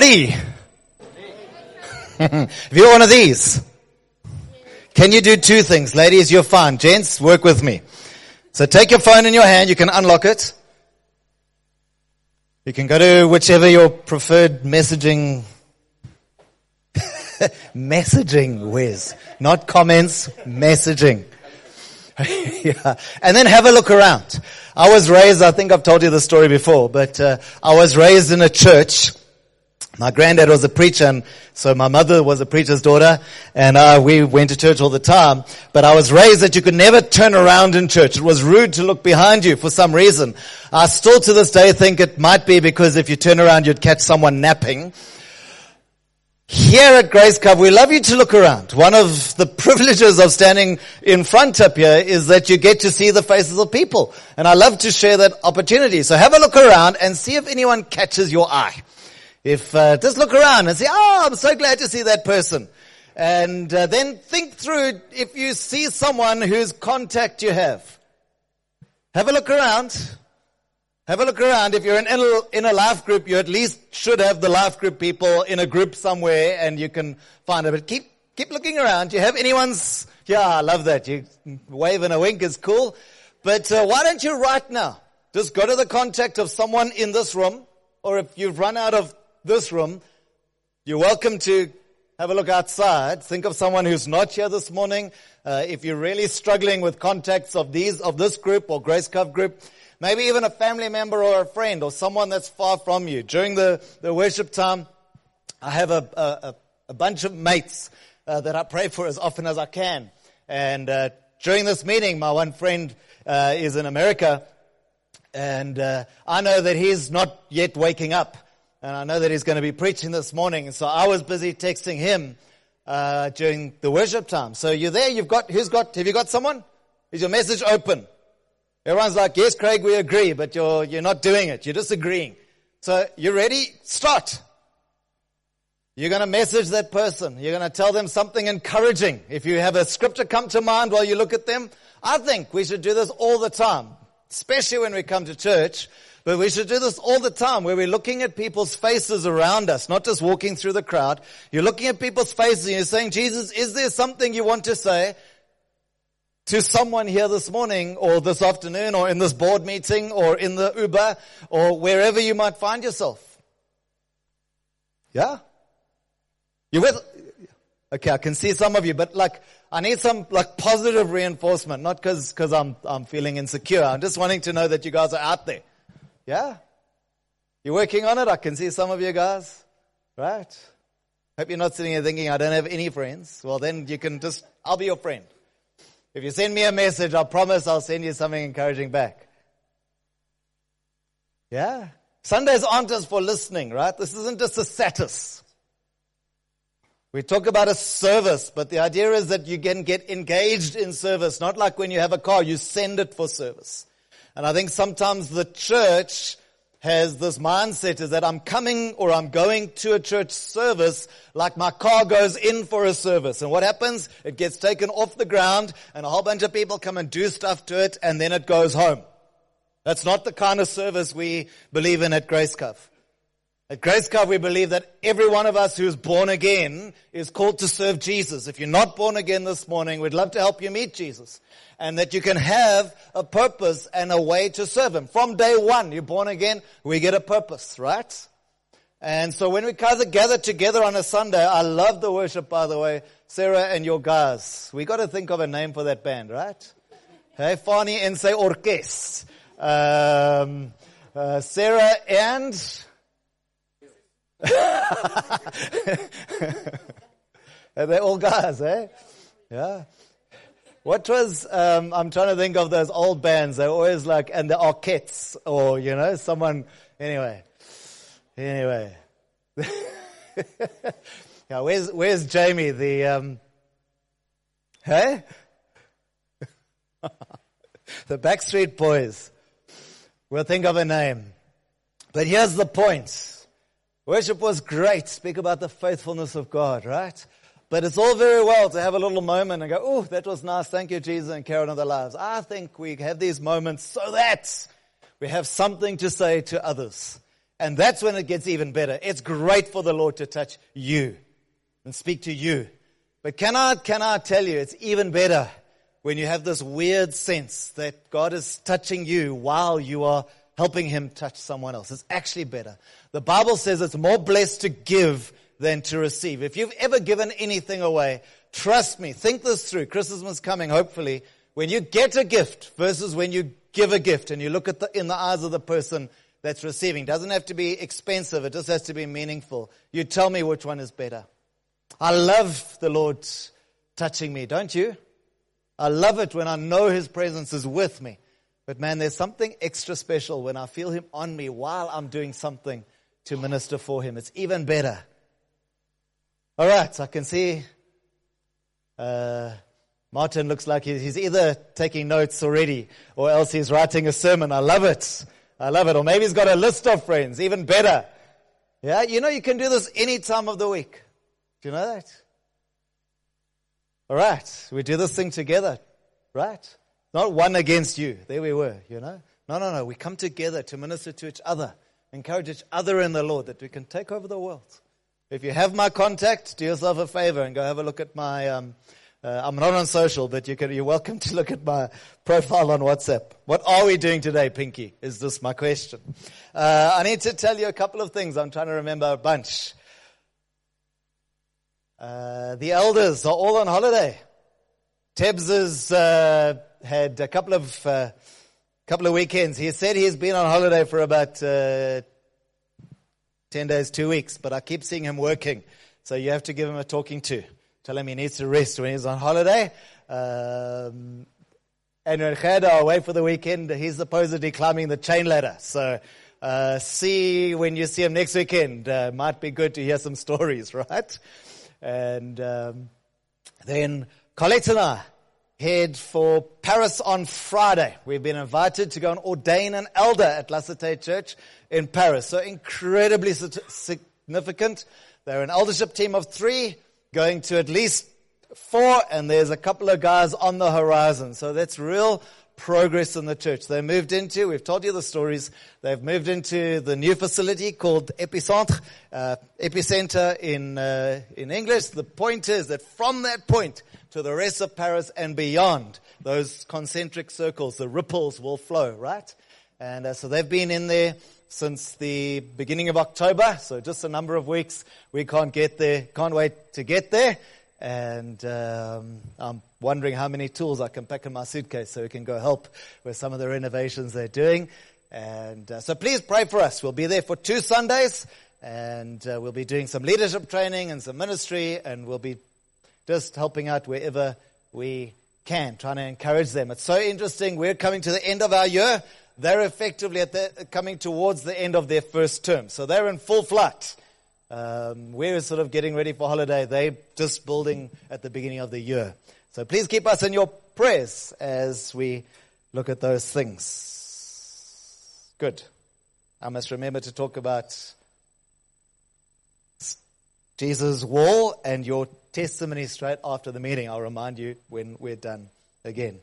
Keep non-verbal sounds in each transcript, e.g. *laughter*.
Ready? if you're one of these, can you do two things? Ladies, you're fine. Gents, work with me. So take your phone in your hand. You can unlock it. You can go to whichever your preferred messaging *laughs* messaging whiz, not comments, messaging. *laughs* yeah. And then have a look around. I was raised, I think I've told you the story before, but uh, I was raised in a church. My granddad was a preacher, and so my mother was a preacher's daughter, and uh, we went to church all the time. But I was raised that you could never turn around in church. It was rude to look behind you for some reason. I still to this day think it might be because if you turn around, you'd catch someone napping. Here at Grace Cove, we love you to look around. One of the *laughs* privileges of standing in front up here is that you get to see the faces of people. And I love to share that opportunity. So have a look around and see if anyone catches your eye. If, uh, just look around and say, oh, I'm so glad to see that person. And uh, then think through if you see someone whose contact you have. Have a look around. Have a look around. If you're in, in a life group, you at least should have the life group people in a group somewhere and you can find it. But keep, keep looking around. Do you have anyone's, yeah, I love that. You wave and a wink is cool. But uh, why don't you right now just go to the contact of someone in this room or if you've run out of this room, you're welcome to have a look outside. Think of someone who's not here this morning. Uh, if you're really struggling with contacts of these, of this group or Grace Cove group, Maybe even a family member or a friend or someone that's far from you. During the, the worship time, I have a, a, a bunch of mates uh, that I pray for as often as I can. And uh, during this meeting, my one friend uh, is in America, and uh, I know that he's not yet waking up, and I know that he's going to be preaching this morning. So I was busy texting him uh, during the worship time. So you're there. You've got who's got? Have you got someone? Is your message open? Everyone's like, yes, Craig, we agree, but you're, you're not doing it. You're disagreeing. So you ready? Start. You're going to message that person. You're going to tell them something encouraging. If you have a scripture come to mind while you look at them, I think we should do this all the time, especially when we come to church. But we should do this all the time where we're looking at people's faces around us, not just walking through the crowd. You're looking at people's faces and you're saying, Jesus, is there something you want to say? to someone here this morning or this afternoon or in this board meeting or in the Uber or wherever you might find yourself. Yeah? You with? Okay, I can see some of you, but like, I need some like positive reinforcement, not cause, cause I'm, I'm feeling insecure. I'm just wanting to know that you guys are out there. Yeah? You're working on it? I can see some of you guys. Right? Hope you're not sitting here thinking, I don't have any friends. Well, then you can just, I'll be your friend. If you send me a message, I promise I'll send you something encouraging back. Yeah? Sundays aren't just for listening, right? This isn't just a status. We talk about a service, but the idea is that you can get engaged in service, not like when you have a car, you send it for service. And I think sometimes the church has this mindset is that I'm coming or I'm going to a church service like my car goes in for a service. And what happens? It gets taken off the ground and a whole bunch of people come and do stuff to it and then it goes home. That's not the kind of service we believe in at Grace Cove. At Grace Cove, we believe that every one of us who's born again is called to serve Jesus. If you're not born again this morning, we'd love to help you meet Jesus. And that you can have a purpose and a way to serve Him. From day one, you're born again, we get a purpose, right? And so when we gather together on a Sunday, I love the worship, by the way, Sarah and your guys. We gotta think of a name for that band, right? Hey, Fani and say Orkest. Um, uh, Sarah and *laughs* they're all guys, eh? Yeah. What was, um, I'm trying to think of those old bands. They're always like, and the Arquettes, or, you know, someone, anyway. Anyway. *laughs* yeah, where's, where's Jamie, the, um, hey? *laughs* the Backstreet Boys. We'll think of a name. But here's the point. Worship was great. Speak about the faithfulness of God, right? But it's all very well to have a little moment and go, oh, that was nice. Thank you, Jesus, and carry on with our lives. I think we have these moments so that we have something to say to others. And that's when it gets even better. It's great for the Lord to touch you and speak to you. But can I, can I tell you, it's even better when you have this weird sense that God is touching you while you are helping Him touch someone else. It's actually better. The Bible says it's more blessed to give than to receive. If you've ever given anything away, trust me, think this through. Christmas is coming, hopefully. When you get a gift versus when you give a gift and you look at the, in the eyes of the person that's receiving. it Doesn't have to be expensive. It just has to be meaningful. You tell me which one is better. I love the Lord touching me, don't you? I love it when I know His presence is with me. But man, there's something extra special when I feel Him on me while I'm doing something to minister for Him. It's even better. Alright, so I can see, uh, Martin looks like he's either taking notes already or else he's writing a sermon. I love it. I love it. Or maybe he's got a list of friends, even better. Yeah, you know you can do this any time of the week. Do you know that? Alright, we do this thing together, right? Not one against you. There we were, you know? No, no, no. We come together to minister to each other, encourage each other in the Lord that we can take over the world. If you have my contact, do yourself a favor and go have a look at my, um, uh, I'm not on social, but you can, you're welcome to look at my profile on WhatsApp. What are we doing today, Pinky? Is this my question? Uh, I need to tell you a couple of things. I'm trying to remember a bunch. Uh, the elders are all on holiday. Tebbs is uh, had a couple of uh, couple of weekends. He said he's been on holiday for about uh, ten days, two weeks, but I keep seeing him working. So you have to give him a talking to. Tell him he needs to rest when he's on holiday. Um, and when Gerda away for the weekend, he's supposedly climbing the chain ladder. So, uh, see when you see him next weekend. Uh, might be good to hear some stories, *laughs* right? And um, then Colette and I head for Paris on Friday. We've been invited to go and ordain an elder at La Cité Church in Paris. So incredibly significant. They're an eldership team of three going to at least four, and there's a couple of guys on the horizon. So that's real progress in the church. They moved into, we've told you the stories, they've moved into the new facility called Epicentre, uh, Epicenter in, uh, in English. The point is that from that point to the rest of Paris and beyond, those concentric circles, the ripples will flow, right? And uh, so they've been in there since the beginning of October, so just a number of weeks. We can't get there, can't wait to get there. And um, I'm wondering how many tools I can pack in my suitcase so we can go help with some of the renovations they're doing. And uh, so please pray for us. We'll be there for two Sundays, and uh, we'll be doing some leadership training and some ministry, and we'll be just helping out wherever we can, trying to encourage them. It's so interesting. We're coming to the end of our year. They're effectively at the, coming towards the end of their first term. So they're in full flight. Um, we're sort of getting ready for holiday. They're just building at the beginning of the year. So please keep us in your prayers as we look at those things. Good. I must remember to talk about Jesus' wall and your testimony straight after the meeting. I'll remind you when we're done again.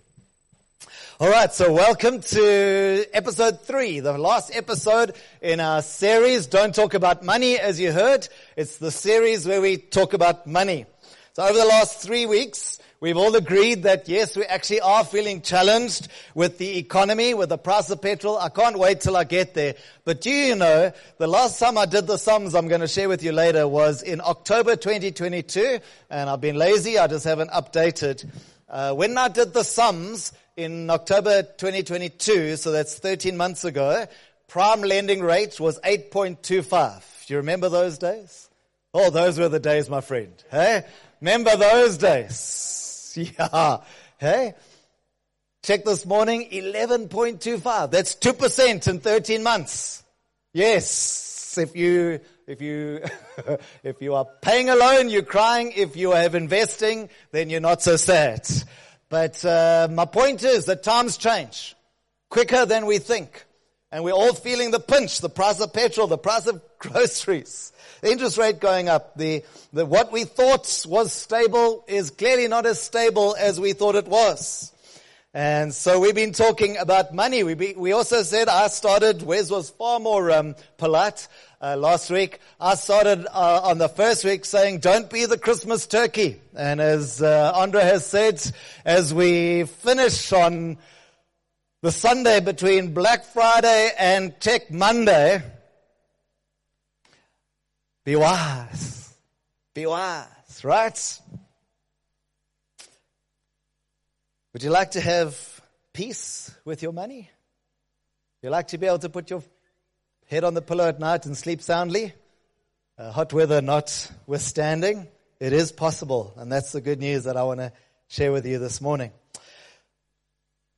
All right, so welcome to episode three, the last episode in our series. Don't talk about money, as you heard. It's the series where we talk about money. So over the last three weeks, We've all agreed that yes, we actually are feeling challenged with the economy, with the price of petrol. I can't wait till I get there. But do you know, the last time I did the sums I'm going to share with you later was in October 2022, and I've been lazy, I just haven't updated. Uh, when I did the sums in October 2022, so that's 13 months ago, prime lending rate was 8.25. Do you remember those days? Oh, those were the days, my friend. Hey? Remember those days? *laughs* Yeah. Hey? Check this morning, 11.25. That's 2% in 13 months. Yes. If you, if you, *laughs* if you are paying a loan, you're crying. If you have investing, then you're not so sad. But, uh, my point is that times change quicker than we think. And we're all feeling the pinch, the price of petrol, the price of *laughs* groceries. The interest rate going up. The, the, what we thought was stable is clearly not as stable as we thought it was. And so we've been talking about money. We, be, we also said I started, Wes was far more um, polite uh, last week. I started uh, on the first week saying, don't be the Christmas turkey. And as uh, Andre has said, as we finish on the Sunday between Black Friday and Tech Monday, be wise. Be wise, right? Would you like to have peace with your money? You like to be able to put your head on the pillow at night and sleep soundly? Uh, hot weather notwithstanding, it is possible. And that's the good news that I want to share with you this morning.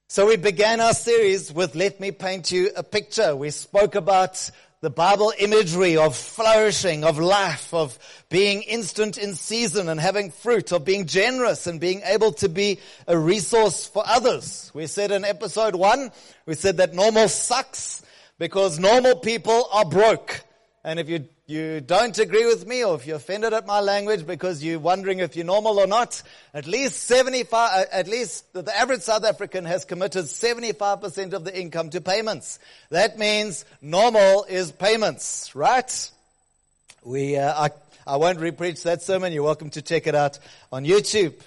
So we began our series with Let Me Paint You a Picture. We spoke about the Bible imagery of flourishing, of life, of being instant in season and having fruit, of being generous and being able to be a resource for others. We said in episode one, we said that normal sucks because normal people are broke. And if you, you don't agree with me or if you're offended at my language because you're wondering if you're normal or not, at least 75, uh, at least the average South African has committed 75% of the income to payments. That means normal is payments, right? We, uh, I, I won't repreach that sermon. You're welcome to check it out on YouTube.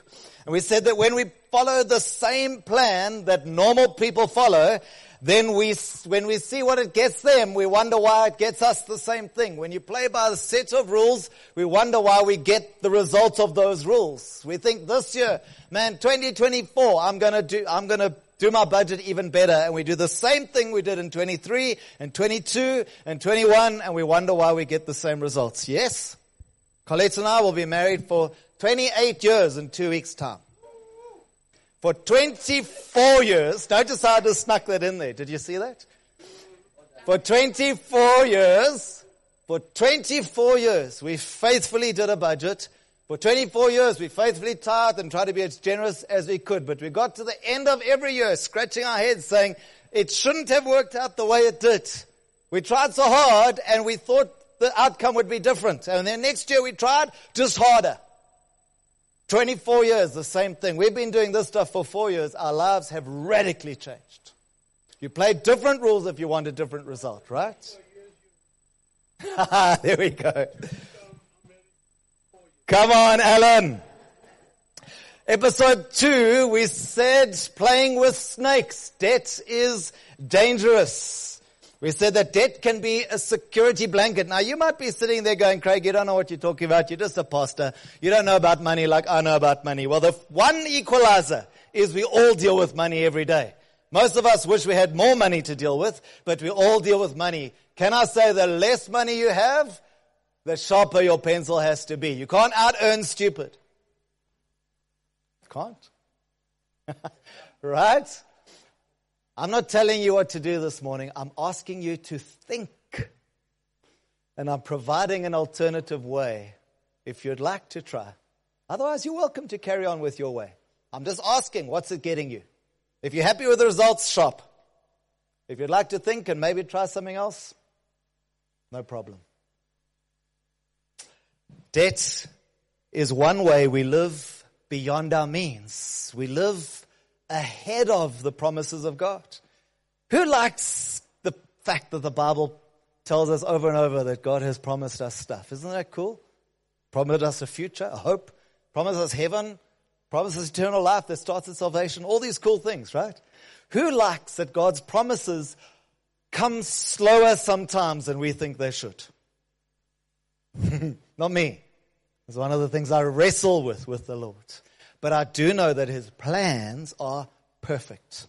And we said that when we follow the same plan that normal people follow, then we, when we see what it gets them, we wonder why it gets us the same thing. When you play by a set of rules, we wonder why we get the results of those rules. We think this year, man, 2024, I'm gonna do, I'm gonna do my budget even better. And we do the same thing we did in 23 and 22 and 21 and we wonder why we get the same results. Yes? Colette and I will be married for 28 years in two weeks time. For 24 years, notice how I just snuck that in there. Did you see that? For 24 years, for 24 years, we faithfully did a budget. For 24 years, we faithfully tithed and tried to be as generous as we could. But we got to the end of every year scratching our heads saying, it shouldn't have worked out the way it did. We tried so hard and we thought the outcome would be different. And then next year we tried just harder. 24 years, the same thing. We've been doing this stuff for four years. Our lives have radically changed. You play different rules if you want a different result, right? *laughs* there we go. Come on, Alan. Episode two, we said playing with snakes. Debt is dangerous. We said that debt can be a security blanket. Now you might be sitting there going, Craig, you don't know what you're talking about. You're just a pastor. You don't know about money like I know about money. Well, the one equalizer is we all deal with money every day. Most of us wish we had more money to deal with, but we all deal with money. Can I say the less money you have, the sharper your pencil has to be. You can't out earn stupid. Can't. *laughs* right? I'm not telling you what to do this morning. I'm asking you to think. And I'm providing an alternative way if you'd like to try. Otherwise, you're welcome to carry on with your way. I'm just asking, what's it getting you? If you're happy with the results, shop. If you'd like to think and maybe try something else, no problem. Debt is one way we live beyond our means. We live ahead of the promises of God. Who likes the fact that the Bible tells us over and over that God has promised us stuff? Isn't that cool? Promised us a future, a hope, promised us heaven, promised us eternal life that starts at salvation, all these cool things, right? Who likes that God's promises come slower sometimes than we think they should? *laughs* Not me. It's one of the things I wrestle with with the Lord. But I do know that his plans are perfect.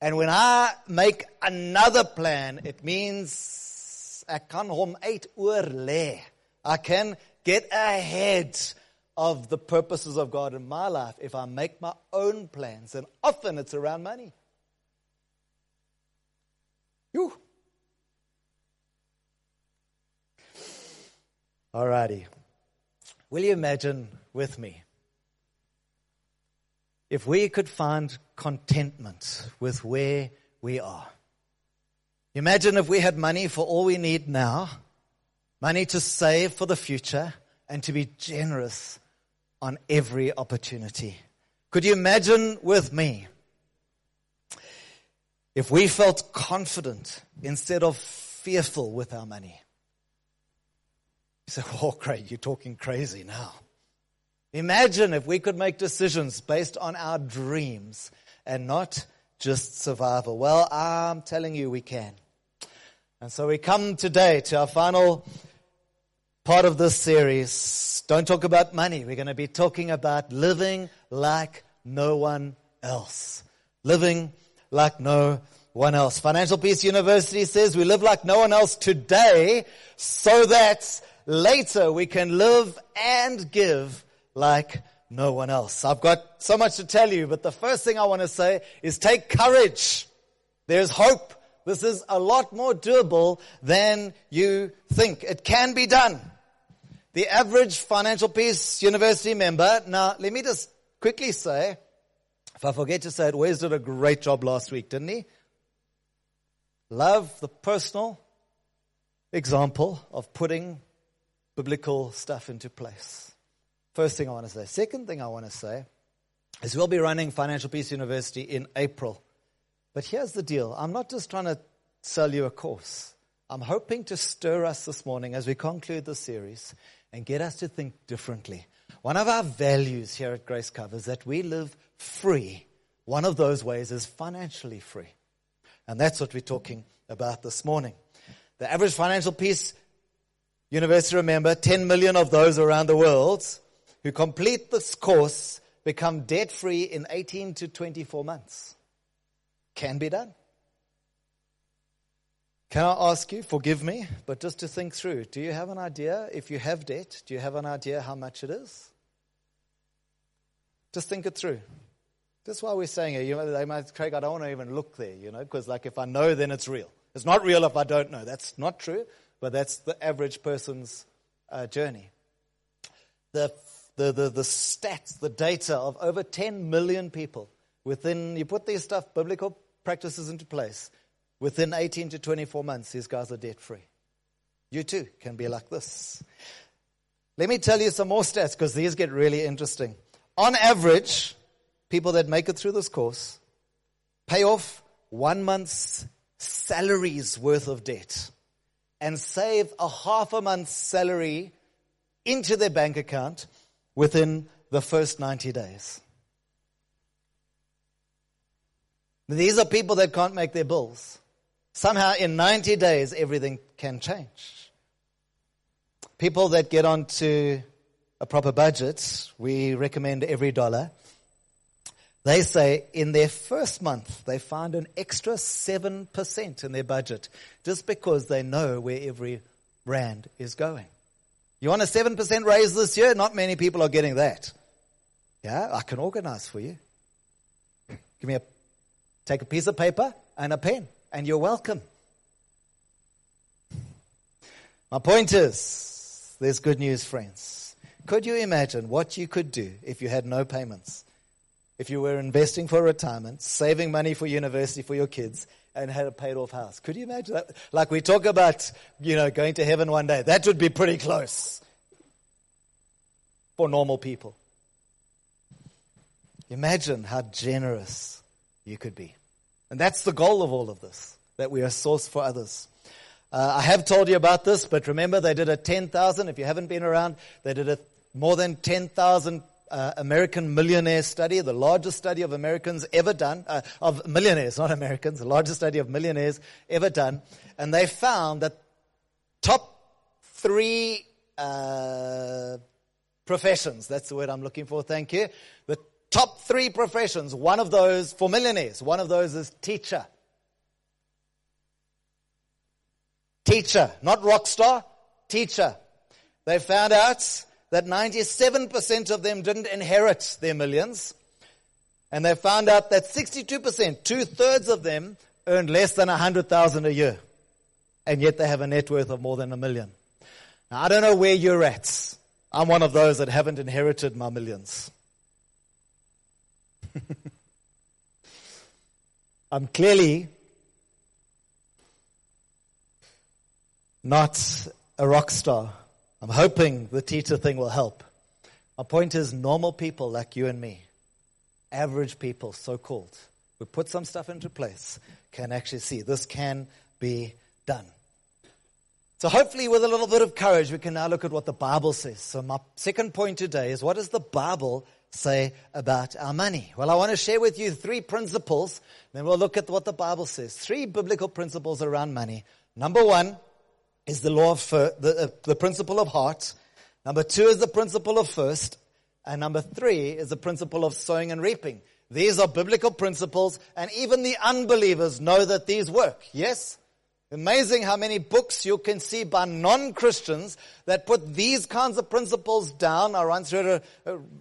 And when I make another plan, it means I kan hom uit oorlê. I can get ahead of the purposes of God in my life if I make my own plans. And often it's around money. Whew. Alrighty. Will you imagine with me if we could find contentment with where we are. Imagine if we had money for all we need now, money to save for the future, and to be generous on every opportunity. Could you imagine with me if we felt confident instead of fearful with our money. You say, oh, Craig, you're talking crazy now. Imagine if we could make decisions based on our dreams and not just survival. Well, I'm telling you we can. And so we come today to our final part of this series. Don't talk about money. We're going to be talking about living like no one else. Living like no one else. Financial Peace University says we live like no one else today so that later we can live and give like no one else. I've got so much to tell you, but the first thing I want to say is take courage. There's hope. This is a lot more doable than you think. It can be done. The average Financial Peace University member, now let me just quickly say, if I forget to say it, Wes did a great job last week, didn't he? Love the personal example of putting biblical stuff into place. First thing I want to say. Second thing I want to say is we'll be running Financial Peace University in April. But here's the deal. I'm not just trying to sell you a course. I'm hoping to stir us this morning as we conclude the series and get us to think differently. One of our values here at Grace Cove is that we live free. One of those ways is financially free. And that's what we're talking about this morning. The average financial peace university, remember, 10 million of those around the world who complete this course become debt free in 18 to 24 months. Can be done. Can I ask you, forgive me, but just to think through, do you have an idea, if you have debt, do you have an idea how much it is? Just think it through. That's why we're saying it. You know, they might, Craig, I don't want to even look there, you know, because like if I know, then it's real. It's not real if I don't know. That's not true, but that's the average person's uh, journey. The the, the, the stats, the data of over 10 million people within, you put these stuff, biblical practices into place, within 18 to 24 months, these guys are debt free. You too can be like this. Let me tell you some more stats because these get really interesting. On average, people that make it through this course pay off one month's salary's worth of debt and save a half a month's salary into their bank account within the first 90 days. These are people that can't make their bills. Somehow in 90 days, everything can change. People that get onto a proper budget, we recommend EveryDollar. They say in their first month, they find an extra 7% in their budget just because they know where every rand is going. You want a 7% raise this year? Not many people are getting that. Yeah, I can organize for you. Give me a, take a piece of paper and a pen and you're welcome. My point is, there's good news, friends. Could you imagine what you could do if you had no payments? If you were investing for retirement, saving money for university for your kids, and had a paid off house. Could you imagine that? Like we talk about, you know, going to heaven one day. That would be pretty close for normal people. Imagine how generous you could be. And that's the goal of all of this, that we are source for others. Uh, I have told you about this, but remember they did a 10,000, if you haven't been around, they did a more than 10,000 uh, American millionaire study, the largest study of Americans ever done, uh, of millionaires, not Americans, the largest study of millionaires ever done. And they found that top three uh, professions, that's the word I'm looking for, thank you. The top three professions, one of those for millionaires, one of those is teacher. Teacher, not rock star, teacher. They found out that 97% of them didn't inherit their millions. And they found out that 62%, two thirds of them earned less than 100,000 a year. And yet they have a net worth of more than a million. Now I don't know where you're at. I'm one of those that haven't inherited my millions. *laughs* I'm clearly not a rock star. I'm hoping the teacher thing will help. My point is normal people like you and me, average people, so called, who put some stuff into place, can actually see this can be done. So hopefully with a little bit of courage, we can now look at what the Bible says. So my second point today is what does the Bible say about our money? Well, I want to share with you three principles. Then we'll look at what the Bible says. Three biblical principles around money. Number one is the law of, the, uh, the principle of heart. Number two is the principle of first. And number three is the principle of sowing and reaping. These are biblical principles and even the unbelievers know that these work. Yes? Amazing how many books you can see by non-Christians that put these kinds of principles down. I run uh,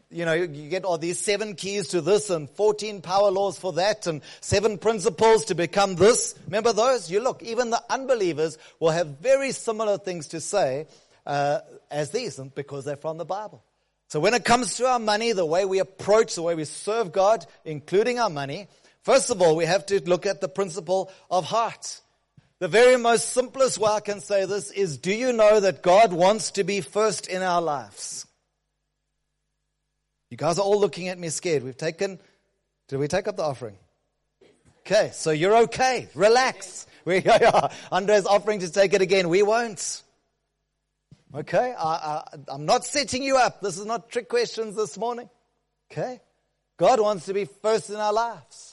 you know, you get all these seven keys to this and 14 power laws for that and seven principles to become this. Remember those? You look, even the unbelievers will have very similar things to say uh, as these because they're from the Bible. So when it comes to our money, the way we approach, the way we serve God, including our money, first of all, we have to look at the principle of heart. The very most simplest way I can say this is, do you know that God wants to be first in our lives? You guys are all looking at me scared. We've taken, did we take up the offering? Okay, so you're okay. Relax. *laughs* We, are. Andre's offering to take it again. We won't. Okay, I, I, I'm not setting you up. This is not trick questions this morning. Okay, God wants to be first in our lives.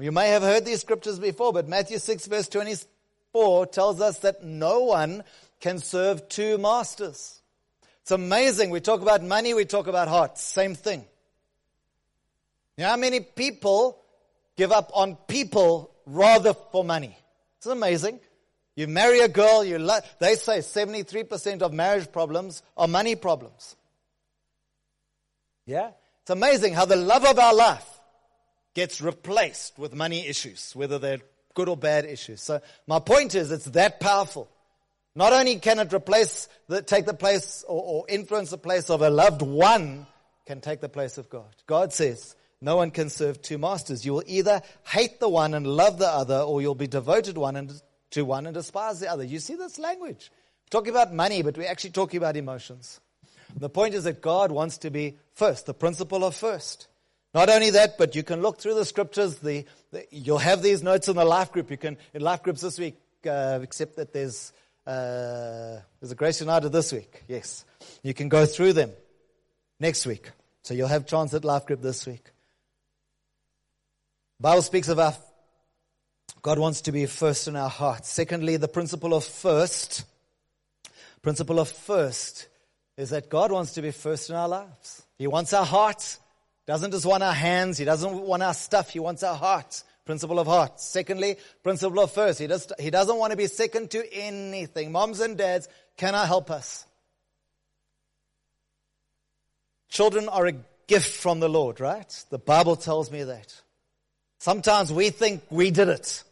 You may have heard these scriptures before, but Matthew 6 verse 24 tells us that no one can serve two masters. It's amazing. We talk about money, we talk about hearts. Same thing. You know how many people give up on people rather for money? It's amazing. You marry a girl, you lo- they say 73% of marriage problems are money problems. Yeah? It's amazing how the love of our life gets replaced with money issues, whether they're good or bad issues. So my point is it's that powerful. Not only can it replace, the, take the place or, or influence the place of a loved one, can take the place of God. God says, no one can serve two masters. You will either hate the one and love the other, or you'll be devoted one and, to one and despise the other. You see this language? We're talking about money, but we're actually talking about emotions. The point is that God wants to be first, the principle of first. Not only that, but you can look through the scriptures. The, the you'll have these notes in the life group. You can in life groups this week, uh, except that there's uh, there's a Grace United this week. Yes, you can go through them next week. So you'll have at life group this week. Bible speaks of our God wants to be first in our hearts. Secondly, the principle of first. Principle of first is that God wants to be first in our lives. He wants our hearts. Doesn't just want our hands. He doesn't want our stuff. He wants our heart. Principle of heart. Secondly, principle of first. He, does, he doesn't want to be second to anything. Moms and dads, can I help us? Children are a gift from the Lord, right? The Bible tells me that. Sometimes we think we did it.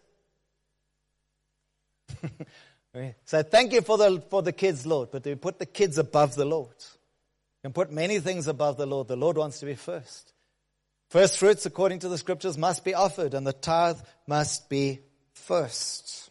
*laughs* so thank you for the, for the kids, Lord, but we put the kids above the Lord can put many things above the Lord. The Lord wants to be first. First fruits, according to the scriptures, must be offered and the tithe must be first.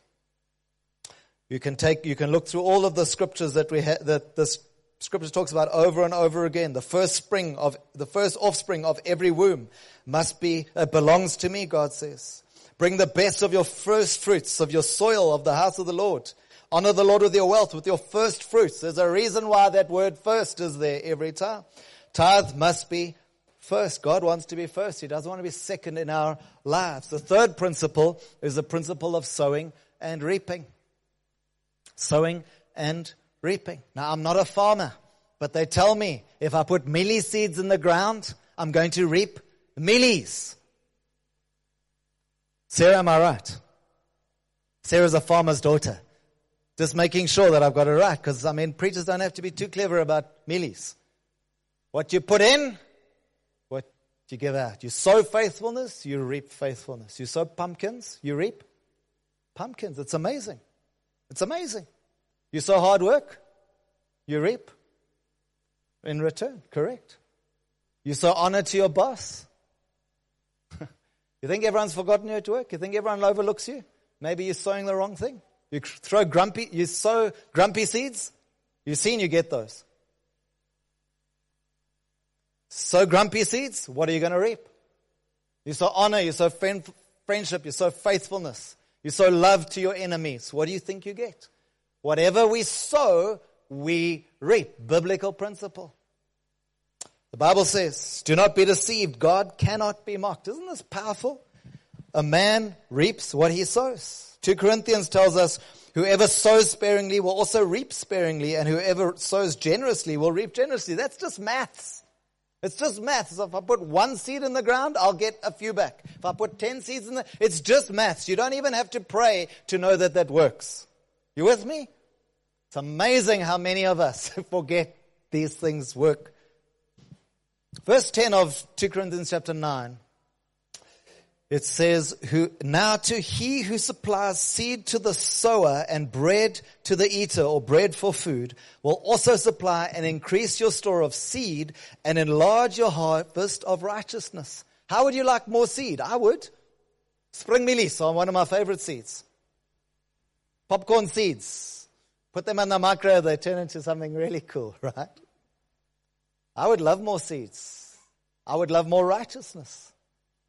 You can take, you can look through all of the scriptures that we have, that this scripture talks about over and over again. The first spring of, the first offspring of every womb must be, uh, belongs to me, God says. Bring the best of your first fruits of your soil of the house of the Lord. Honor the Lord with your wealth, with your first fruits. There's a reason why that word first is there every time. Tithe must be first. God wants to be first. He doesn't want to be second in our lives. The third principle is the principle of sowing and reaping. Sowing and reaping. Now I'm not a farmer, but they tell me if I put mealie seeds in the ground, I'm going to reap mealies. Sarah, am I right? Sarah's a farmer's daughter. Just making sure that I've got it right, because I mean, preachers don't have to be too clever about mealies. What you put in, what you give out. You sow faithfulness, you reap faithfulness. You sow pumpkins, you reap pumpkins. It's amazing. It's amazing. You sow hard work, you reap in return. Correct. You sow honor to your boss. *laughs* you think everyone's forgotten you at work? You think everyone overlooks you? Maybe you're sowing the wrong thing. You throw grumpy, you sow grumpy seeds, you've seen you get those. Sow grumpy seeds, what are you going to reap? You sow honor, you sow friend, friendship, you sow faithfulness, you sow love to your enemies. What do you think you get? Whatever we sow, we reap. Biblical principle. The Bible says, do not be deceived. God cannot be mocked. Isn't this powerful? A man reaps what he sows. 2 Corinthians tells us, whoever sows sparingly will also reap sparingly, and whoever sows generously will reap generously. That's just maths. It's just maths. So if I put one seed in the ground, I'll get a few back. If I put ten seeds in the, it's just maths. You don't even have to pray to know that that works. You with me? It's amazing how many of us *laughs* forget these things work. Verse 10 of 2 Corinthians chapter 9. It says, who, now to he who supplies seed to the sower and bread to the eater or bread for food will also supply and increase your store of seed and enlarge your harvest of righteousness. How would you like more seed? I would. Spring mealies are one of my favorite seeds. Popcorn seeds. Put them in the microwave, they turn into something really cool, *laughs* right? I would love more seeds. I would love more righteousness.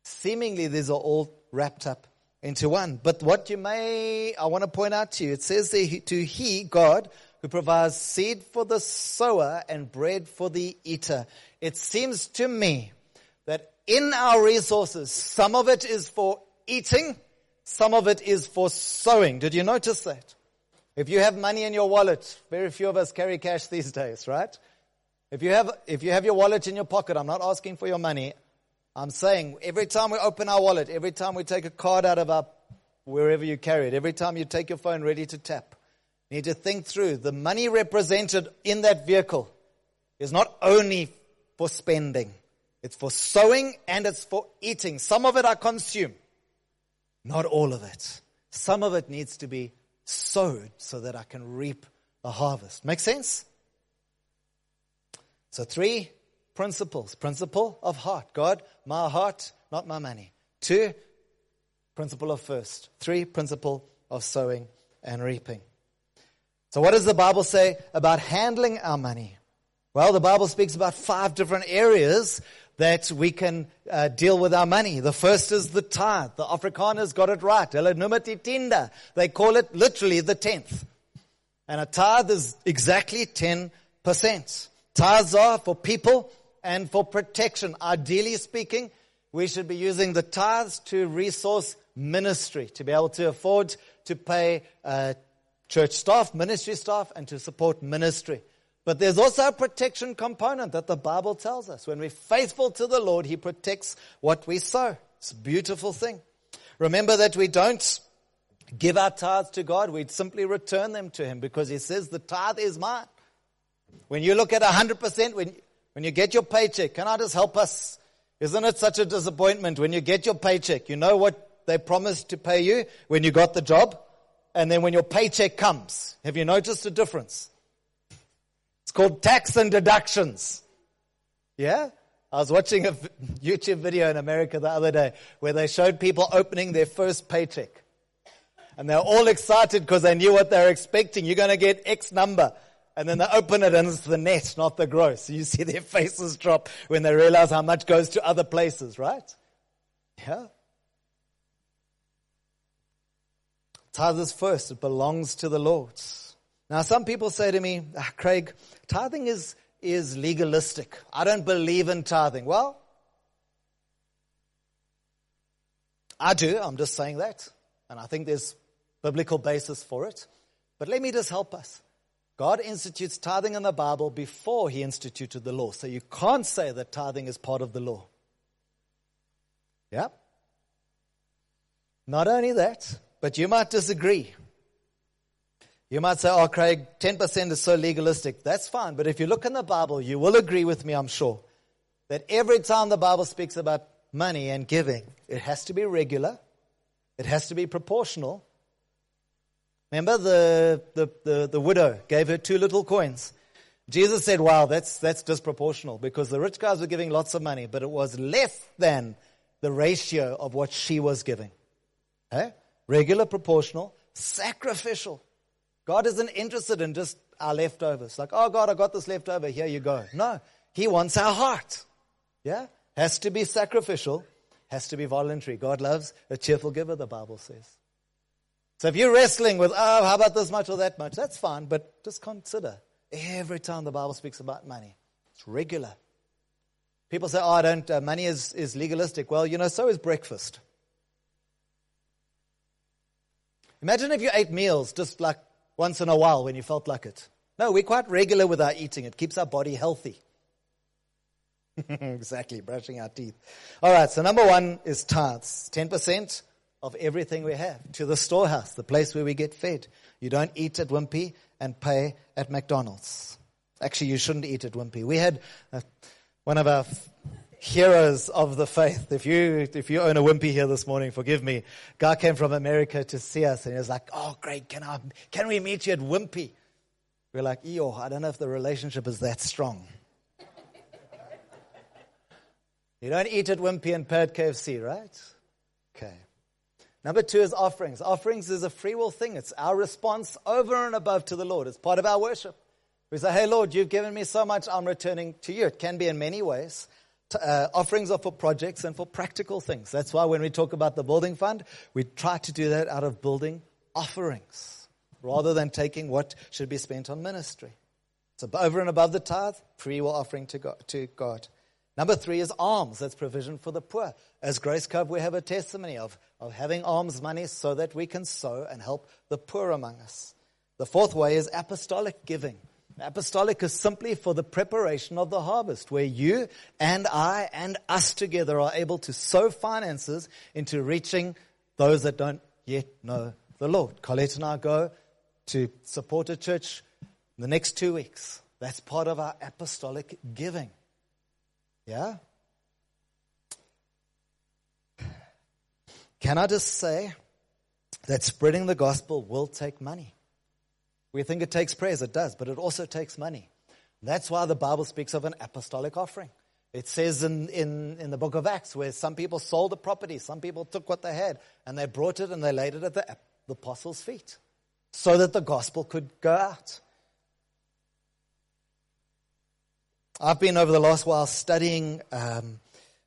Seemingly these are all wrapped up into one. But what you may, I want to point out to you, it says to he, God, who provides seed for the sower and bread for the eater. It seems to me that in our resources, some of it is for eating, some of it is for sowing. Did you notice that? If you have money in your wallet, very few of us carry cash these days, right? If you have, if you have your wallet in your pocket, I'm not asking for your money. I'm saying every time we open our wallet, every time we take a card out of our, wherever you carry it, every time you take your phone ready to tap, you need to think through the money represented in that vehicle is not only for spending. It's for sowing and it's for eating. Some of it I consume. Not all of it. Some of it needs to be sowed so that I can reap a harvest. Make sense? So three principles. Principle of heart. God, my heart, not my money. Two, principle of first. Three, principle of sowing and reaping. So what does the Bible say about handling our money? Well, the Bible speaks about five different areas that we can uh, deal with our money. The first is the tithe. The Afrikaners got it right. They call it literally the tenth. And a tithe is exactly 10%. Tithes are for people and for protection. Ideally speaking, we should be using the tithes to resource ministry, to be able to afford to pay uh, church staff, ministry staff, and to support ministry. But there's also a protection component that the Bible tells us. When we're faithful to the Lord, He protects what we sow. It's a beautiful thing. Remember that we don't give our tithes to God. We simply return them to Him because He says the tithe is mine. When you look at 100%, when, when you get your paycheck, can I just help us? Isn't it such a disappointment when you get your paycheck? You know what they promised to pay you when you got the job? And then when your paycheck comes, have you noticed a difference? It's called tax and deductions. Yeah? I was watching a YouTube video in America the other day where they showed people opening their first paycheck. And they're all excited because they knew what they're expecting. You're going to get X number. And then they open it and it's the net, not the gross. You see their *laughs* faces drop when they realize how much goes to other places, right? Yeah. Tithe first. It belongs to the Lord. Now, some people say to me, ah, Craig, tithing is, is legalistic. I don't believe in tithing. Well, I do. I'm just saying that. And I think there's biblical basis for it. But let me just help us. God institutes tithing in the Bible before he instituted the law. So you can't say that tithing is part of the law. Yeah? Not only that, but you might disagree. You might say, oh Craig, 10% is so legalistic. That's fine. But if you look in the Bible, you will agree with me, I'm sure, that every time the Bible speaks about money and giving, it has to be regular. It has to be proportional. Remember the, the, the, the widow gave her two little coins. Jesus said, wow, that's, that's disproportional because the rich guys were giving lots of money, but it was less than the ratio of what she was giving. Okay? Regular, proportional, sacrificial. God isn't interested in just our leftovers. Like, oh God, I got this leftover. Here you go. No. He wants our heart. Yeah? Has to be sacrificial. has to be voluntary. God loves a cheerful giver, the Bible says. So if you're wrestling with, oh, how about this much or that much, that's fine, but just consider every time the Bible speaks about money, it's regular. People say, oh, I don't, uh, money is, is legalistic. Well, you know, so is breakfast. Imagine if you ate meals just like once in a while when you felt like it. No, we're quite regular with our eating. It keeps our body healthy. *laughs* exactly, brushing our teeth. All right, so number one is tithes. 10% of everything we have to the storehouse, the place where we get fed. You don't eat at Wimpy and pay at McDonald's. Actually, you shouldn't eat at Wimpy. We had uh, one of our heroes of the faith. If you, if you own a Wimpy here this morning, forgive me. Guy came from America to see us and he was like, Oh, great. Can I, can we meet you at Wimpy? We're like, Eeyore, I don't know if the relationship is that strong. You don't eat at Wimpy and pay at KFC, right? Number two is offerings. Offerings is a free will thing. It's our response over and above to the Lord. It's part of our worship. We say, Hey Lord, you've given me so much, I'm returning to you. It can be in many ways. Uh, offerings are for projects and for practical things. That's why when we talk about the building fund, we try to do that out of building offerings rather than taking what should be spent on ministry. So over and above the tithe, free will offering to God. To God. Number three is alms. That's provision for the poor. As Grace Cove, we have a testimony of, of having alms money so that we can sow and help the poor among us. The fourth way is apostolic giving. Apostolic is simply for the preparation of the harvest, where you and I and us together are able to sow finances into reaching those that don't yet know the Lord. Colette and I go to support a church the next two weeks. That's part of our apostolic giving. Yeah? Can I just say that spreading the gospel will take money? We think it takes prayers, it does, but it also takes money. That's why the Bible speaks of an apostolic offering. It says in, in, in the book of Acts where some people sold the property, some people took what they had, and they brought it and they laid it at the, the apostles' feet so that the gospel could go out. I've been over the last while studying um,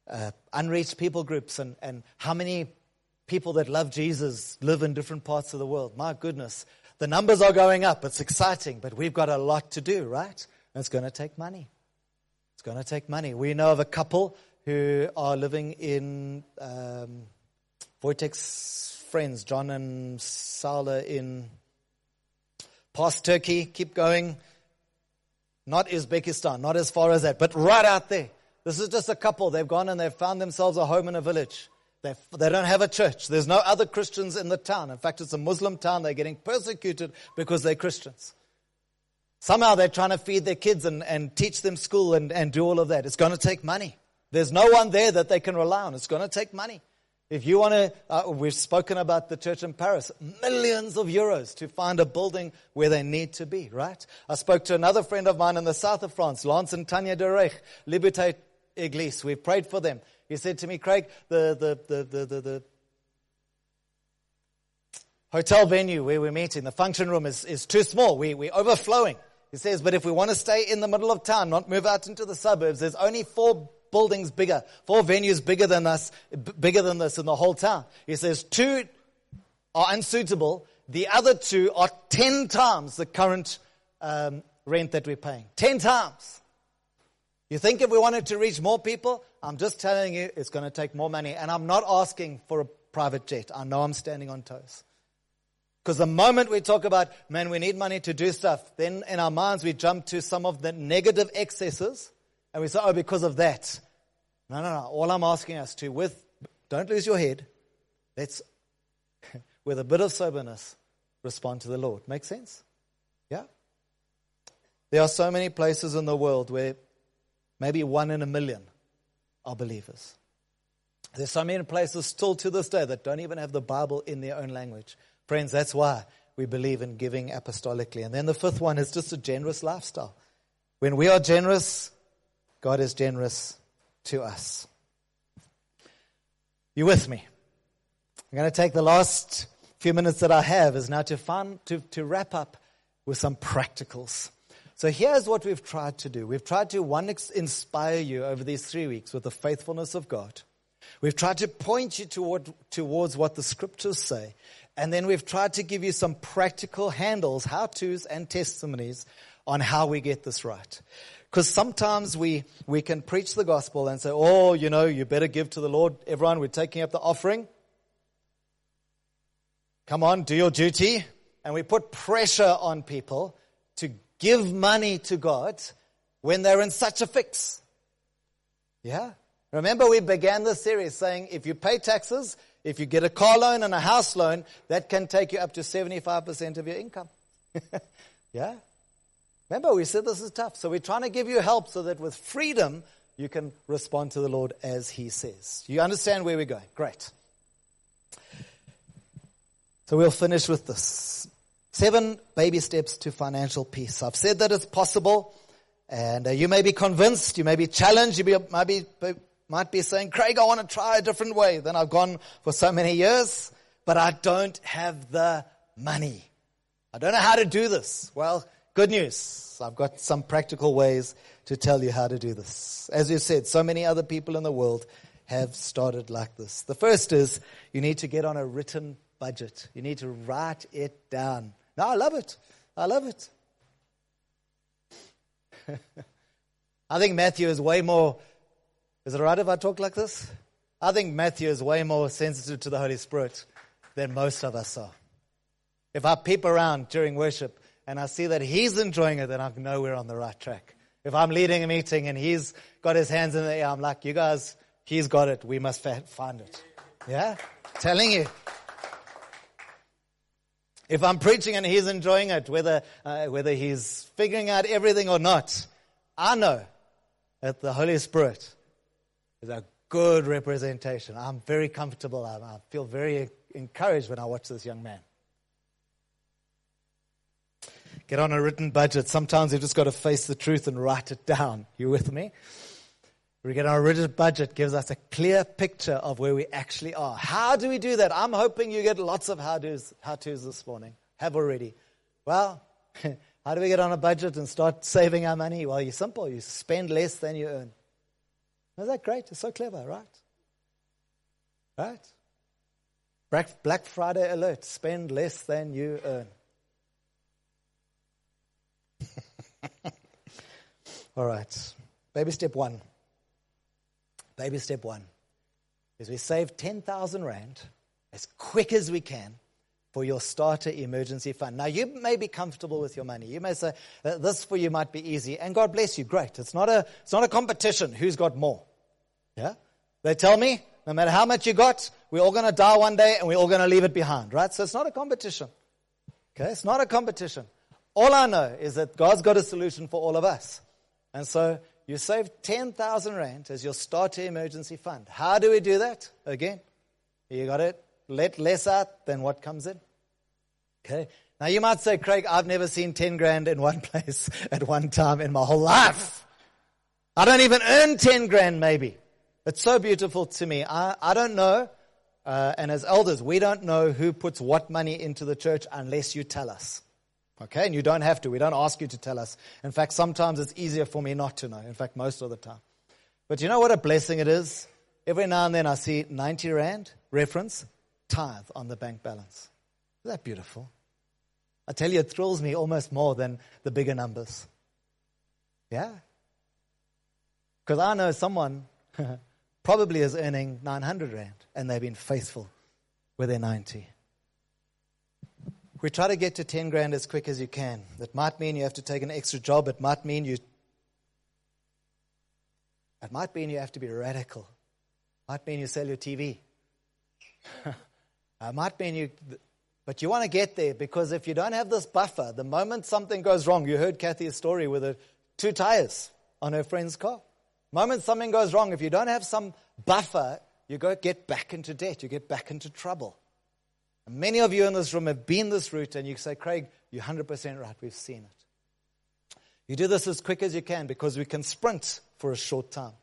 uh, unreached people groups and, and how many people that love Jesus live in different parts of the world. My goodness, the numbers are going up. It's exciting, but we've got a lot to do, right? And it's going to take money. It's going to take money. We know of a couple who are living in um, friends, John and Sala, in past Turkey. Keep going. Not Uzbekistan, not as far as that, but right out there. This is just a couple. They've gone and they've found themselves a home in a village. They, they don't have a church. There's no other Christians in the town. In fact, it's a Muslim town. They're getting persecuted because they're Christians. Somehow they're trying to feed their kids and, and teach them school and, and do all of that. It's going to take money. There's no one there that they can rely on. It's going to take money. If you want to, uh, we've spoken about the church in Paris, millions of euros to find a building where they need to be, right? I spoke to another friend of mine in the south of France, Lance and Tanya de Reich, Liberté Église. We've prayed for them. He said to me, Craig, the, the, the, the, the, the hotel venue where we're meeting, the function room is, is too small. We, we're overflowing. He says, but if we want to stay in the middle of town, not move out into the suburbs, there's only four buildings bigger, four venues bigger than us, b- bigger than this in the whole town. He says two are unsuitable. The other two are ten times the current um, rent that we're paying. Ten times. You think if we wanted to reach more people, I'm just telling you it's going to take more money. And I'm not asking for a private jet. I know I'm standing on toes. Because the moment we talk about, man, we need money to do stuff, then in our minds we jump to some of the negative excesses and we say, oh, because of that. No, no, no. All I'm asking us to, with, don't lose your head. Let's, *laughs* with a bit of soberness, respond to the Lord. Make sense? Yeah? There are so many places in the world where maybe one in a million are believers. There's so many places still to this day that don't even have the Bible in their own language. Friends, that's why we believe in giving apostolically. And then the fifth one is just a generous lifestyle. When we are generous, God is generous to us. You with me? I'm going to take the last few minutes that I have is now to to, to wrap up with some practicals. So here's what we've tried to do. We've tried to one, inspire you over these three weeks with the faithfulness of God. We've tried to point you toward, towards what the scriptures say. And then we've tried to give you some practical handles, how-tos and testimonies on how we get this right. Because sometimes we, we can preach the gospel and say, oh, you know, you better give to the Lord. Everyone, we're taking up the offering. Come on, do your duty. And we put pressure on people to give money to God when they're in such a fix. Yeah? Remember we began this series saying if you pay taxes, if you get a car loan and a house loan, that can take you up to 75% of your income. *laughs* yeah? Remember we said this is tough. So we're trying to give you help so that with freedom, you can respond to the Lord as He says. You understand where we're going? Great. So we'll finish with this. Seven baby steps to financial peace. I've said that it's possible. And uh, you may be convinced, you may be challenged, you might be, might be saying, Craig, I want to try a different way than I've gone for so many years, but I don't have the money. I don't know how to do this. Well, good news. I've got some practical ways to tell you how to do this. As you said, so many other people in the world have started like this. The first is you need to get on a written budget. You need to write it down. Now I love it. I love it. *laughs* I think Matthew is way more, is it right if I talk like this? I think Matthew is way more sensitive to the Holy Spirit than most of us are. If I peep around during worship and I see that he's enjoying it, then I know we're on the right track. If I'm leading a meeting and he's got his hands in the air, I'm like, you guys, he's got it. We must find it. Yeah? Telling you. If I'm preaching and he's enjoying it, whether, uh, whether he's figuring out everything or not, I know that the Holy Spirit is a good representation. I'm very comfortable. I, I feel very encouraged when I watch this young man. Get on a written budget. Sometimes you've just got to face the truth and write it down. You with me? We get our written budget gives us a clear picture of where we actually are. How do we do that? I'm hoping you get lots of how-tos, how-tos this morning. Have already. Well, *laughs* how do we get on a budget and start saving our money? Well, you're simple. You spend less than you earn. Isn't that great? It's so clever, right? Right? Black Friday alert. Spend less than you earn. *laughs* All right. Baby step one. Baby step one is we save 10,000 Rand as quick as we can for your starter emergency fund. Now you may be comfortable with your money. You may say, uh, this for you might be easy and God bless you. Great. It's not a, it's not a competition. Who's got more? Yeah. They tell me no matter how much you got, we're all going to die one day and we're all going to leave it behind, right? So it's not a competition. Okay. It's not a competition. All I know is that God's got a solution for all of us. And so you save 10,000 Rand as your starter emergency fund. How do we do that? Again, you got it. Let less out than what comes in. Okay. Now you might say, Craig, I've never seen 10 grand in one *laughs* place at one time in my whole life. I don't even earn 10 grand maybe. It's so beautiful to me. I, I don't know. Uh, and as elders, we don't know who puts what money into the church unless you tell us. Okay, and you don't have to. We don't ask you to tell us. In fact, sometimes it's easier for me not to know. In fact, most of the time. But you know what a blessing it is? Every now and then I see 90 Rand reference, tithe on the bank balance. Isn't that beautiful? I tell you, it thrills me almost more than the bigger numbers. Yeah? Because I know someone *laughs* probably is earning 900 Rand and they've been faithful with their 90. We try to get to 10 grand as quick as you can. That might mean you have to take an extra job. It might mean you, it might mean you have to be radical. It might mean you sell your TV. it *laughs* uh, might mean you, but you want to get there because if you don't have this buffer, the moment something goes wrong, you heard Kathy's story with the two tires on her friend's car. The moment something goes wrong, if you don't have some buffer, you go get back into debt. You get back into trouble. Many of you in this room have been this route and you say, Craig, you're 100% right. We've seen it. You do this as quick as you can because we can sprint for a short time.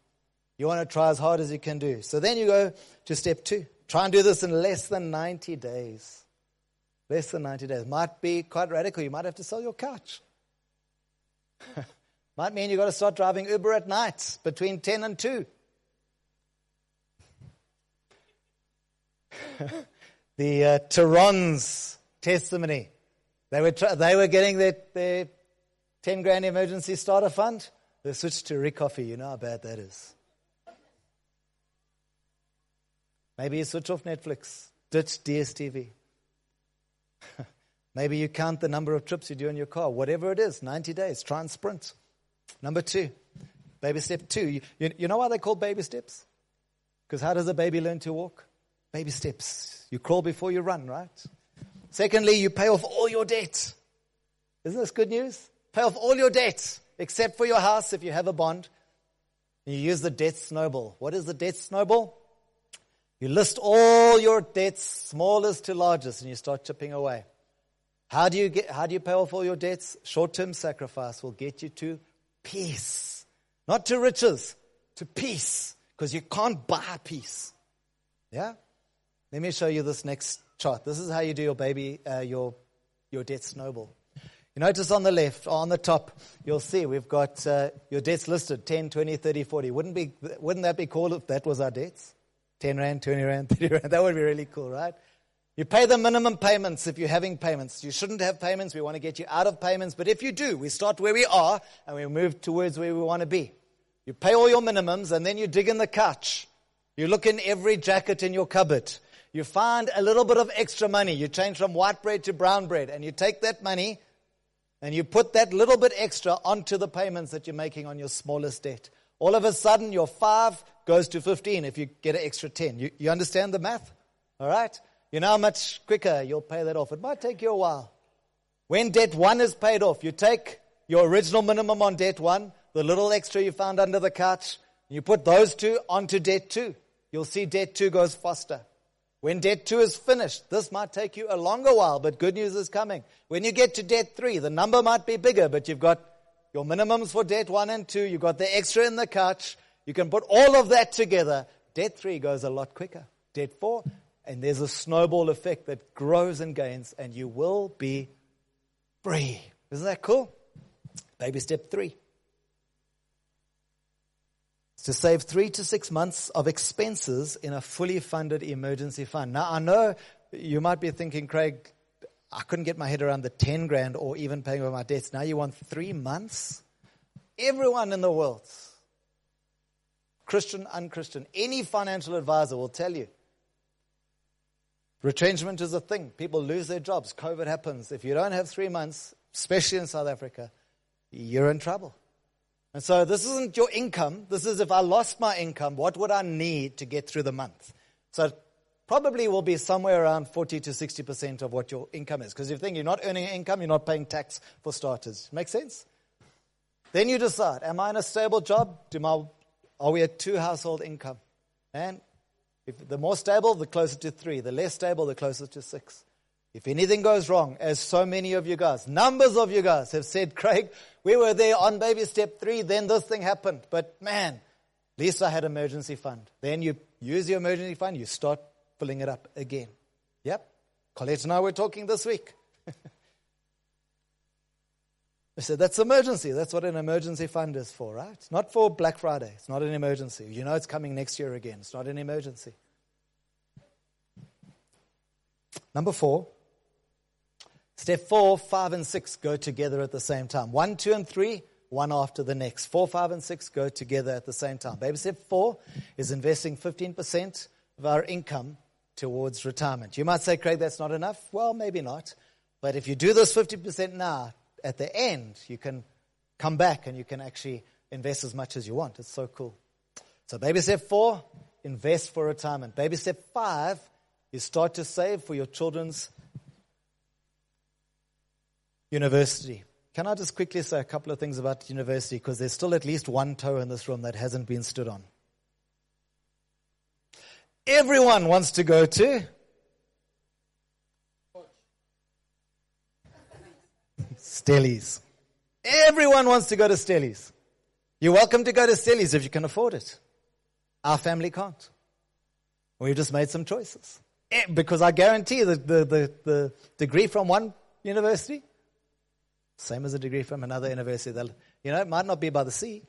You want to try as hard as you can do. So then you go to step two. Try and do this in less than 90 days. Less than 90 days. Might be quite radical. You might have to sell your couch. *laughs* might mean you've got to start driving Uber at night between 10 and 2. *laughs* the uh, Tehran's testimony. They were, tr- they were getting their, their 10 grand emergency starter fund. They switched to Ricoffy. You know how bad that is. Maybe you switch off Netflix, ditch DSTV. *laughs* Maybe you count the number of trips you do in your car. Whatever it is, 90 days, try and sprint. Number two, baby step two. You, you, you know why they call baby steps? Because how does a baby learn to walk? Baby steps. You crawl before you run, right? Secondly, you pay off all your debt. Isn't this good news? Pay off all your debt, except for your house if you have a bond. You use the debt snowball. What is the debt snowball? You list all your debts, smallest to largest, and you start chipping away. How do you get, how do you pay off all your debts? Short-term sacrifice will get you to peace. Not to riches, to peace. Because you can't buy peace. Yeah? Let me show you this next chart. This is how you do your baby, uh, your, your debt snowball. You notice on the left, on the top, you'll see we've got uh, your debts listed 10, 20, 30, 40. Wouldn't, be, wouldn't that be cool if that was our debts? 10 Rand, 20 Rand, *laughs* 30 Rand. That would be really cool, right? You pay the minimum payments if you're having payments. You shouldn't have payments. We want to get you out of payments. But if you do, we start where we are and we move towards where we want to be. You pay all your minimums and then you dig in the couch. You look in every jacket in your cupboard. You find a little bit of extra money. You change from white bread to brown bread and you take that money and you put that little bit extra onto the payments that you're making on your smallest debt. All of a sudden your five goes to 15 if you get an extra 10. You, you understand the math? All right? You know how much quicker you'll pay that off. It might take you a while. When debt one is paid off, you take your original minimum on debt one, the little extra you found under the couch, and you put those two onto debt two. You'll see debt two goes faster. When debt two is finished, this might take you a longer while, but good news is coming. When you get to debt three, the number might be bigger, but you've got your minimums for debt one and two, you've got the extra in the couch, you can put all of that together. Debt three goes a lot quicker. Debt four, and there's a snowball effect that grows and gains, and you will be free. Isn't that cool? Baby step three. To save three to six months of expenses in a fully funded emergency fund. Now I know you might be thinking, Craig, I couldn't get my head around the 10 grand or even paying for my debts. Now you want three months? Everyone in the world, Christian, unchristian, any financial advisor will tell you Retrenchment is a thing. People lose their jobs. COVID happens. If you don't have three months, especially in South Africa, you're in trouble. And so this isn't your income. This is if I lost my income, what would I need to get through the month? So it probably will be somewhere around 40 to 60% of what your income is. Because if you think you're not earning income, you're not paying tax for starters. Make sense? Then you decide, am I in a stable job? Do my, are we at two household income? And if the more stable, the closer to three. The less stable, the closer to six. If anything goes wrong, as so many of you guys, numbers of you guys have said, Craig, we were there on baby step three, then this thing happened. But man, at least I had emergency fund. Then you use your emergency fund, you start filling it up again. Yep. Colette and I were talking this week. *laughs* I said, that's emergency. That's what an emergency fund is for, right? It's not for Black Friday. It's not an emergency. You know it's coming next year again. It's not an emergency. Number four. Step four, five, and six go together at the same time. One, two, and three, one after the next. Four, five, and six go together at the same time. Baby step four is investing 15% of our income towards retirement. You might say, Craig, that's not enough. Well, maybe not. But if you do this 50% now, at the end, you can come back and you can actually invest as much as you want. It's so cool. So baby step four, invest for retirement. Baby step five, you start to save for your children's university. Can I just quickly say a couple of things about university? Because there's still at least one toe in this room that hasn't been stood on. Everyone wants to go to Stellies. Everyone wants to go to Stellies. You're welcome to go to Stellies if you can afford it. Our family can't. We've just made some choices. Eh, because I guarantee the, the, the, the degree from one university, same as a degree from another university. You know, it might not be by the sea.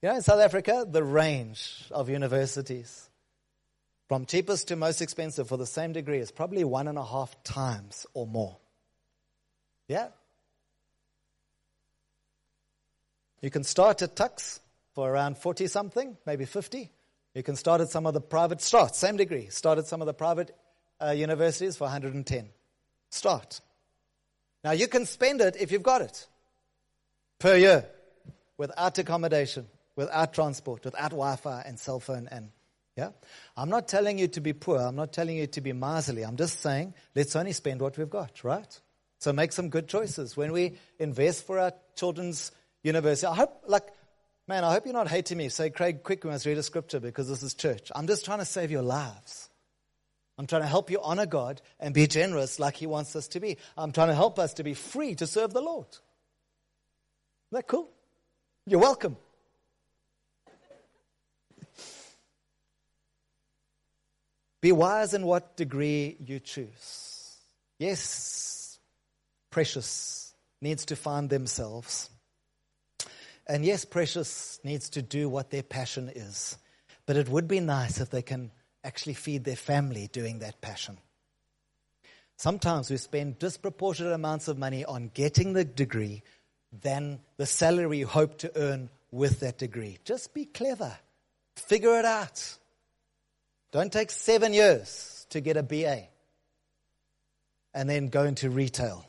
You know, in South Africa, the range of universities from cheapest to most expensive for the same degree is probably one and a half times or more. Yeah? You can start at Tuks for around 40 something, maybe 50. You can start at some of the private, start, same degree, start at some of the private uh, universities for 110. Start. Now you can spend it if you've got it per year without accommodation, without transport, without Wi-Fi and cell phone and yeah. I'm not telling you to be poor. I'm not telling you to be miserly. I'm just saying let's only spend what we've got, right? So make some good choices. When we invest for our children's university, I hope, like, man, I hope you're not hating me. Say, Craig, quick, we must read a scripture because this is church. I'm just trying to save your lives. I'm trying to help you honor God and be generous like He wants us to be. I'm trying to help us to be free to serve the Lord. Isn't that cool? You're welcome. Be wise in what degree you choose. Yes, precious needs to find themselves. And yes, precious needs to do what their passion is. But it would be nice if they can actually feed their family doing that passion. Sometimes we spend disproportionate amounts of money on getting the degree than the salary you hope to earn with that degree. Just be clever. Figure it out. Don't take seven years to get a BA and then go into retail.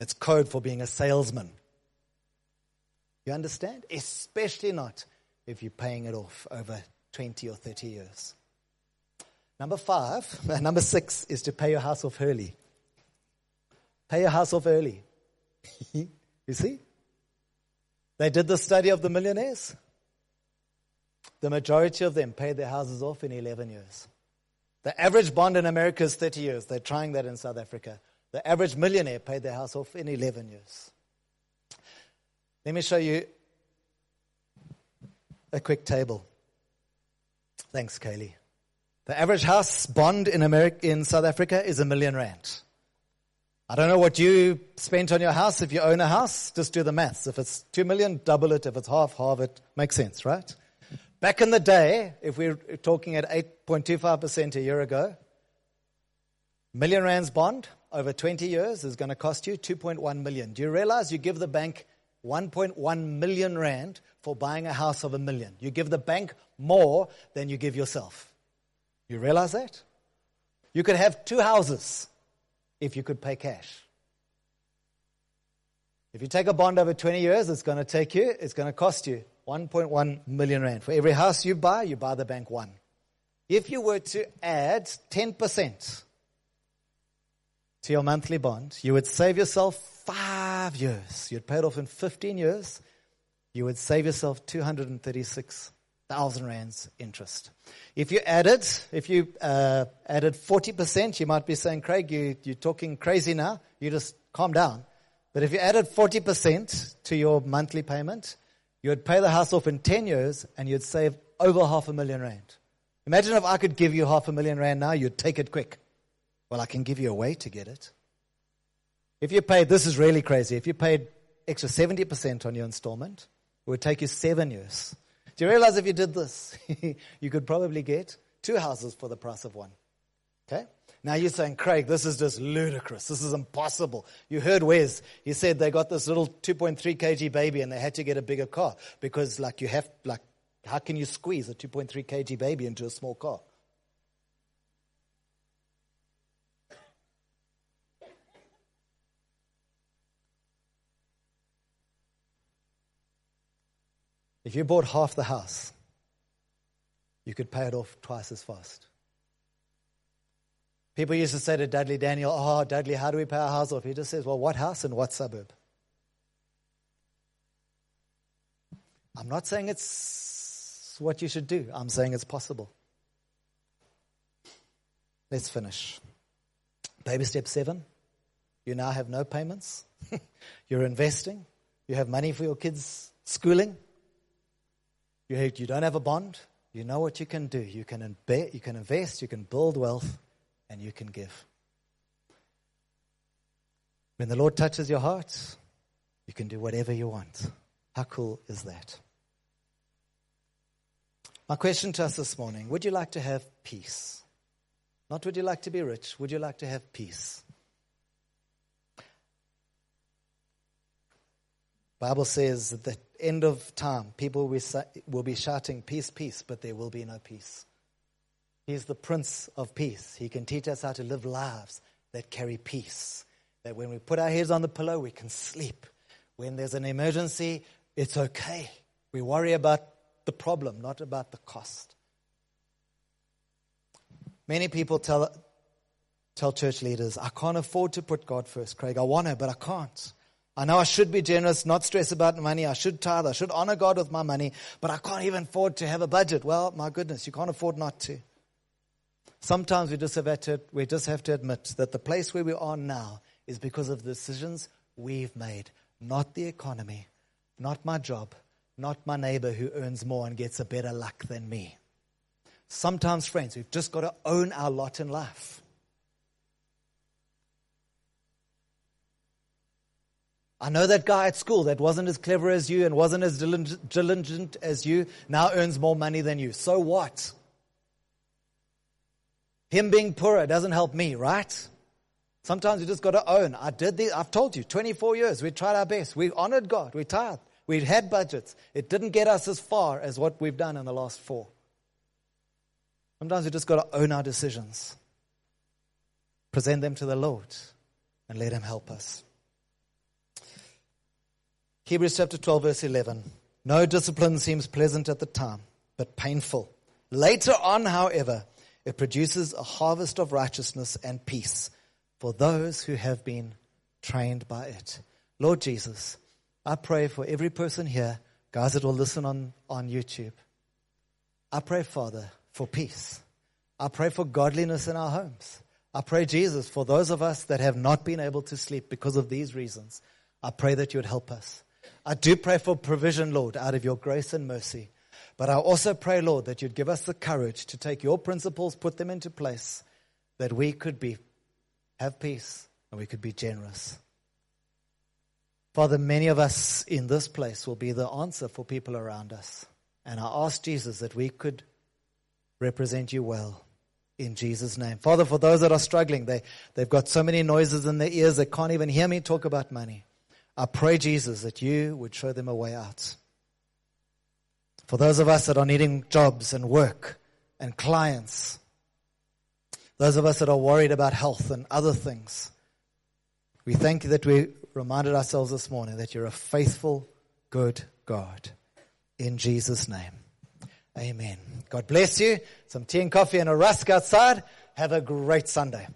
It's code for being a salesman. You understand? Especially not if you're paying it off over 20 or 30 years. Number five, *laughs* number six is to pay your house off early. Pay your house off early. *laughs* you see? They did the study of the millionaires. The majority of them paid their houses off in 11 years. The average bond in America is 30 years. They're trying that in South Africa. The average millionaire paid their house off in 11 years. Let me show you a quick table. Thanks, Kaylee. The average house bond in America, in South Africa is a million rand. I don't know what you spent on your house. If you own a house, just do the maths. If it's two million, double it. If it's half, halve it. Makes sense, right? Back in the day, if we're talking at 8.25% a year ago, million rands bond over 20 years is going to cost you 2.1 million. Do you realize you give the bank 1.1 million rand for buying a house of a million? You give the bank more than you give yourself. You realize that? You could have two houses if you could pay cash. If you take a bond over 20 years, it's going to take you, it's going to cost you 1.1 million rand. For every house you buy, you buy the bank one. If you were to add 10% to your monthly bond, you would save yourself five years. You'd pay it off in 15 years. You would save yourself 236,000 rands interest. If you added, if you uh, added 40%, you might be saying, Craig, you, you're talking crazy now. You just calm down. But if you added 40% to your monthly payment, you would pay the house off in 10 years and you'd save over half a million rand. Imagine if I could give you half a million rand now, you'd take it quick. Well, I can give you a way to get it. If you paid, this is really crazy. If you paid extra 70% on your installment, it would take you seven years. Do you realize if you did this, *laughs* you could probably get two houses for the price of one? Okay? Now you're saying, Craig, this is just ludicrous. This is impossible. You heard Wes. He said they got this little 2.3 kg baby and they had to get a bigger car because like you have, like, how can you squeeze a 2.3 kg baby into a small car? If you bought half the house, you could pay it off twice as fast. People used to say to Dudley Daniel, Oh, Dudley, how do we pay our house off? He just says, Well, what house and what suburb? I'm not saying it's what you should do, I'm saying it's possible. Let's finish. Baby step seven. You now have no payments. *laughs* You're investing. You have money for your kids' schooling. You, you don't have a bond. You know what you can do. You can, imbe- you can invest. You can build wealth and you can give. When the Lord touches your heart, you can do whatever you want. How cool is that? My question to us this morning, would you like to have peace? Not would you like to be rich, would you like to have peace? Bible says that end of time, people will be shouting, peace, peace, but there will be no peace. He's the Prince of Peace. He can teach us how to live lives that carry peace. That when we put our heads on the pillow, we can sleep. When there's an emergency, it's okay. We worry about the problem, not about the cost. Many people tell, tell church leaders, I can't afford to put God first, Craig. I want to, but I can't. I know I should be generous, not stress about money. I should tithe. I should honor God with my money, but I can't even afford to have a budget. Well, my goodness, you can't afford not to. Sometimes we just have to, we just have to admit that the place where we are now is because of the decisions we've made, not the economy, not my job, not my neighbor who earns more and gets a better luck than me. Sometimes, friends, we've just got to own our lot in life. I know that guy at school that wasn't as clever as you and wasn't as diligent as you now earns more money than you. So what? Him being poorer doesn't help me, right? Sometimes you just got to own. I did this. I've told you, 24 years. We tried our best. We honored God. We tithed. We had budgets. It didn't get us as far as what we've done in the last four. Sometimes we just got to own our decisions. Present them to the Lord and let Him help us. Hebrews chapter 12 verse 11. No discipline seems pleasant at the time, but painful. Later on, however, it produces a harvest of righteousness and peace for those who have been trained by it. Lord Jesus, I pray for every person here, guys that will listen on, on YouTube. I pray, Father, for peace. I pray for godliness in our homes. I pray, Jesus, for those of us that have not been able to sleep because of these reasons. I pray that you would help us. I do pray for provision, Lord, out of your grace and mercy. But I also pray, Lord, that you'd give us the courage to take your principles, put them into place, that we could be, have peace and we could be generous. Father, many of us in this place will be the answer for people around us. And I ask Jesus that we could represent you well in Jesus' name. Father, for those that are struggling, they, they've got so many noises in their ears, they can't even hear me talk about money. I pray, Jesus, that you would show them a way out. For those of us that are needing jobs and work and clients, those of us that are worried about health and other things, we thank you that we reminded ourselves this morning that you're a faithful, good God. In Jesus' name. Amen. God bless you. Some tea and coffee and a rusk outside. Have a great Sunday.